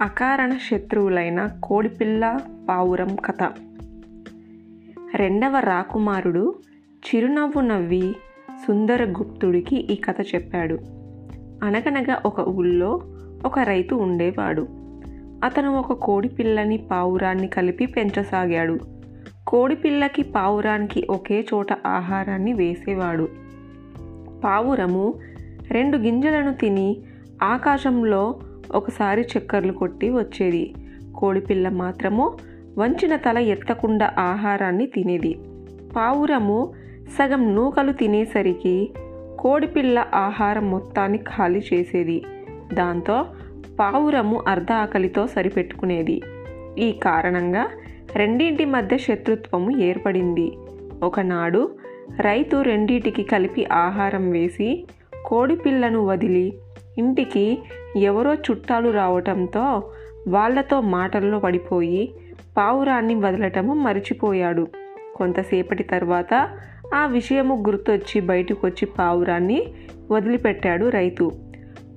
అకారణ శత్రువులైన కోడిపిల్ల పావురం కథ. రెండవ రాకుమారుడు చిరునవ్వు నవ్వి సుందరగుప్తుడికి ఈ కథ చెప్పాడు. అనగనగా ఒక ఊళ్ళో ఒక రైతు ఉండేవాడు. అతను ఒక కోడిపిల్లని పావురాన్ని కలిపి పెంచసాగాడు. కోడిపిల్లకి పావురానికి ఒకే చోట ఆహారాన్ని వేసేవాడు. పావురము రెండు గింజలను తిని ఆకాశంలో ఒకసారి చక్కర్లు కొట్టి వచ్చేది. కోడిపిల్ల మాత్రము వంచిన తల ఎత్తకుండా ఆహారాన్ని తినేది. పావురము సగం నూకలు తినేసరికి కోడిపిల్ల ఆహారం మొత్తాన్ని ఖాళీ చేసేది. దాంతో పావురము అర్ధ ఆకలితో సరిపెట్టుకునేది. ఈ కారణంగా రెండింటి మధ్య శత్రుత్వము ఏర్పడింది. ఒకనాడు రైతు రెండింటికి కలిపి ఆహారం వేసి కోడిపిల్లను వదిలి ఇంటికి ఎవరో చుట్టాలు రావటంతో వాళ్ళతో మాటల్లో పడిపోయి పావురాన్ని వదలటము మరిచిపోయాడు. కొంతసేపటి తర్వాత ఆ విషయము గుర్తొచ్చి బయటకు వచ్చి పావురాన్ని వదిలిపెట్టాడు రైతు.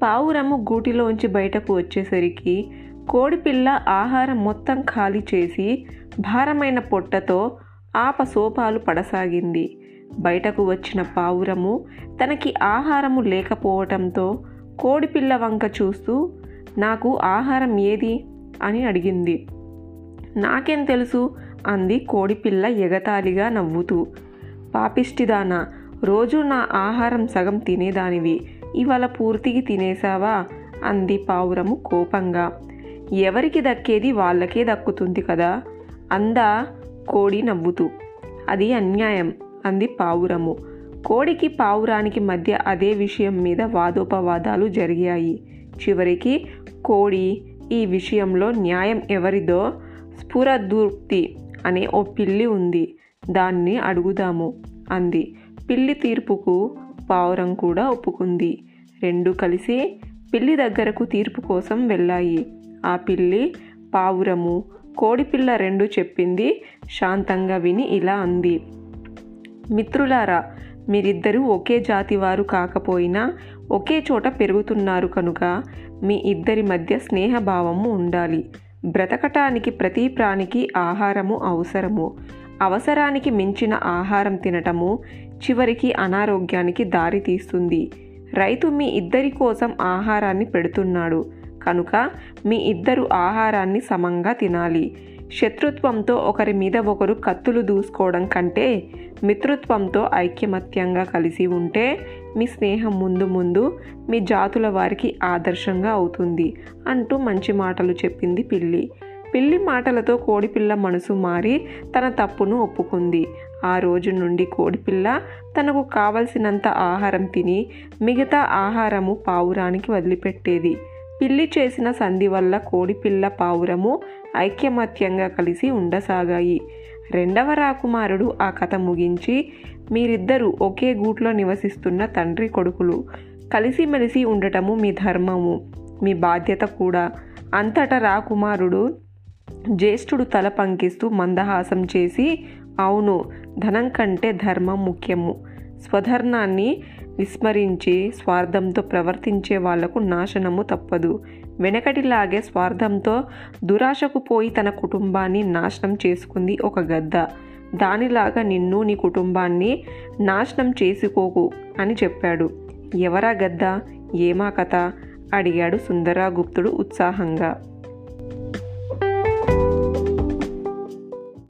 పావురము గూటిలోంచి బయటకు వచ్చేసరికి కోడిపిల్ల ఆహారం మొత్తం ఖాళీ చేసి భారమైన పొట్టతో ఆపసోపాలు పడసాగింది. బయటకు వచ్చిన పావురము తనకి ఆహారము లేకపోవటంతో కోడిపిల్ల వంక చూస్తూ నాకు ఆహారం ఏది? అని అడిగింది. నాకేం తెలుసు అంది కోడిపిల్ల ఎగతాళిగా నవ్వుతూ. పాపిష్టిదానా రోజు నా ఆహారం సగం తినేదానివి. ఇవాళ పూర్తికి తినేసావా అంది పావురము కోపంగా. ఎవరికి దక్కేది వాళ్ళకే దక్కుతుంది కదా? అందా కోడి నవ్వుతూ. అది అన్యాయం అంది పావురము. కోడికి పావురానికి మధ్య అదే విషయం మీద వాదోపవాదాలు జరిగాయి. చివరికి కోడి ఈ విషయంలో న్యాయం ఎవరిదో స్ఫురదూర్తి అనే ఓ పిల్లి ఉంది. దాన్ని అడుగుదాము అంది. పిల్లి తీర్పుకు పావురం కూడా ఒప్పుకుంది. రెండు కలిసి పిల్లి దగ్గరకు తీర్పు కోసం వెళ్ళాయి. ఆ పిల్లి పావురము కోడిపిల్ల రెండు చెప్పింది శాంతంగా విని ఇలా అంది. మిత్రులారా మీరిద్దరూ ఒకే జాతి వారు కాకపోయినా ఒకే చోట పెరుగుతున్నారు కనుక మీ ఇద్దరి మధ్య స్నేహభావము ఉండాలి. బ్రతకటానికి ప్రతి ప్రాణికి ఆహారము అవసరము. అవసరానికి మించిన ఆహారం తినటము చివరికి అనారోగ్యానికి దారి తీస్తుంది. రైతు మీ ఇద్దరి కోసం ఆహారాన్ని పెడుతున్నాడు. కనుక మీ ఇద్దరు ఆహారాన్ని సమంగా తినాలి. శత్రుత్వంతో ఒకరి మీద ఒకరు కత్తులు దూసుకోవడం కంటే మిత్రుత్వంతో ఐక్యమత్యంగా కలిసి ఉంటే మీ స్నేహం ముందు ముందు మీ జాతుల వారికి ఆదర్శంగా అవుతుంది అంటూ మంచి మాటలు చెప్పింది పిల్లి. పిల్లి మాటలతో కోడిపిల్ల మనసు మారి తన తప్పును ఒప్పుకుంది. ఆ రోజు నుండి కోడిపిల్ల తనకు కావలసినంత ఆహారం తిని మిగతా ఆహారము పావురానికి వదిలిపెట్టేది. పిల్లి చేసిన సంధి వల్ల కోడిపిల్ల పావురము ఐక్యమత్యంగా కలిసి ఉండసాగాయి. రెండవ రాకుమారుడు ఆ కథ ముగించి మీరిద్దరూ ఒకే గూట్లో నివసిస్తున్న తండ్రి కొడుకులు. కలిసిమెలిసి ఉండటము మీ ధర్మము మీ బాధ్యత కూడా. అంతటా రాకుమారుడు జ్యేష్ఠుడు తల పంకిస్తూ మందహాసం చేసి అవును ధనం కంటే ధర్మం ముఖ్యము. స్వధర్మాన్ని విస్మరించి స్వార్థంతో ప్రవర్తించే వాళ్ళకు నాశనము తప్పదు. వెనకటిలాగే స్వార్థంతో దురాశకు పోయి తన కుటుంబాన్ని నాశనం చేసుకుంది ఒక గద్ద. దానిలాగా నిన్ను నీ కుటుంబాన్ని నాశనం చేసుకోకు అని చెప్పాడు. ఎవరా గద్ద? ఏమా కథ? అడిగాడు సుందరాగుప్తుడు ఉత్సాహంగా.